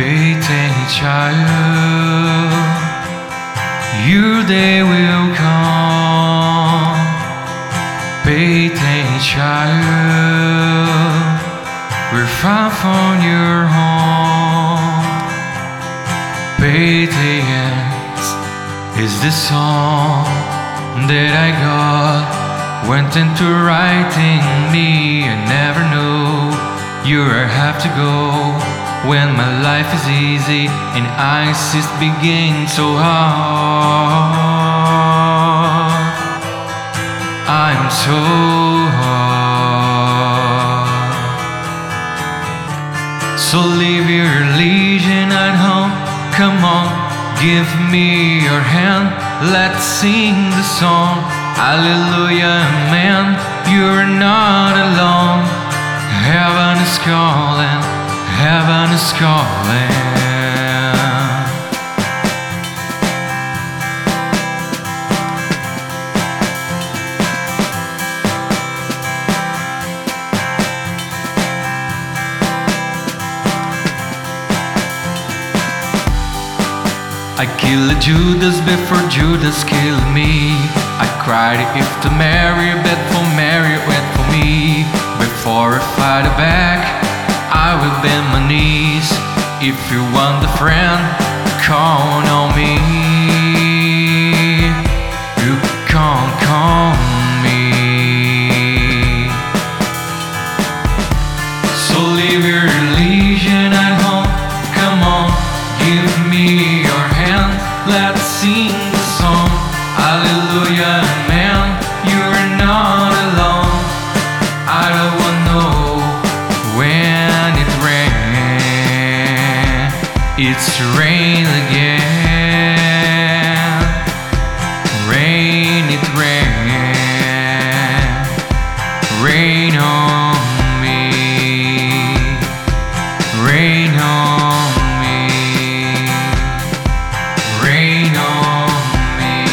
Waiting child, your day will come. Waiting child, we're far from your home. Patience is the song that I got. Went into writing me, I never knew you have to go when my life is easy and I just begin so hard. I'm so hard. So leave your religion at home. Come on, give me your hand. Let's sing the song. Hallelujah, man. You're not alone. Heaven is calling. Heaven is calling. I killed Judas before Judas killed me. I cried if to Mary, bet for Mary, wait for me. Before I fight back, knees. If you want a friend, count on me. You can't count me. So leave your religion at home. Come on, give me your hand. Let's sing the song. Hallelujah, man. You're not alone. It's rain again. Rain, it rain. Rain on me. Rain on me. Rain on me.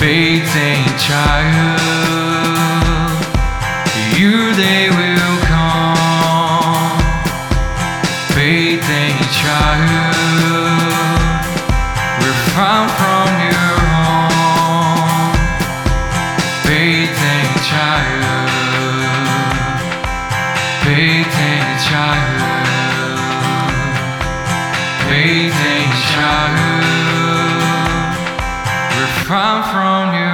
Waiting child, your day will Waiting child, waiting child, waiting child. We're far from you.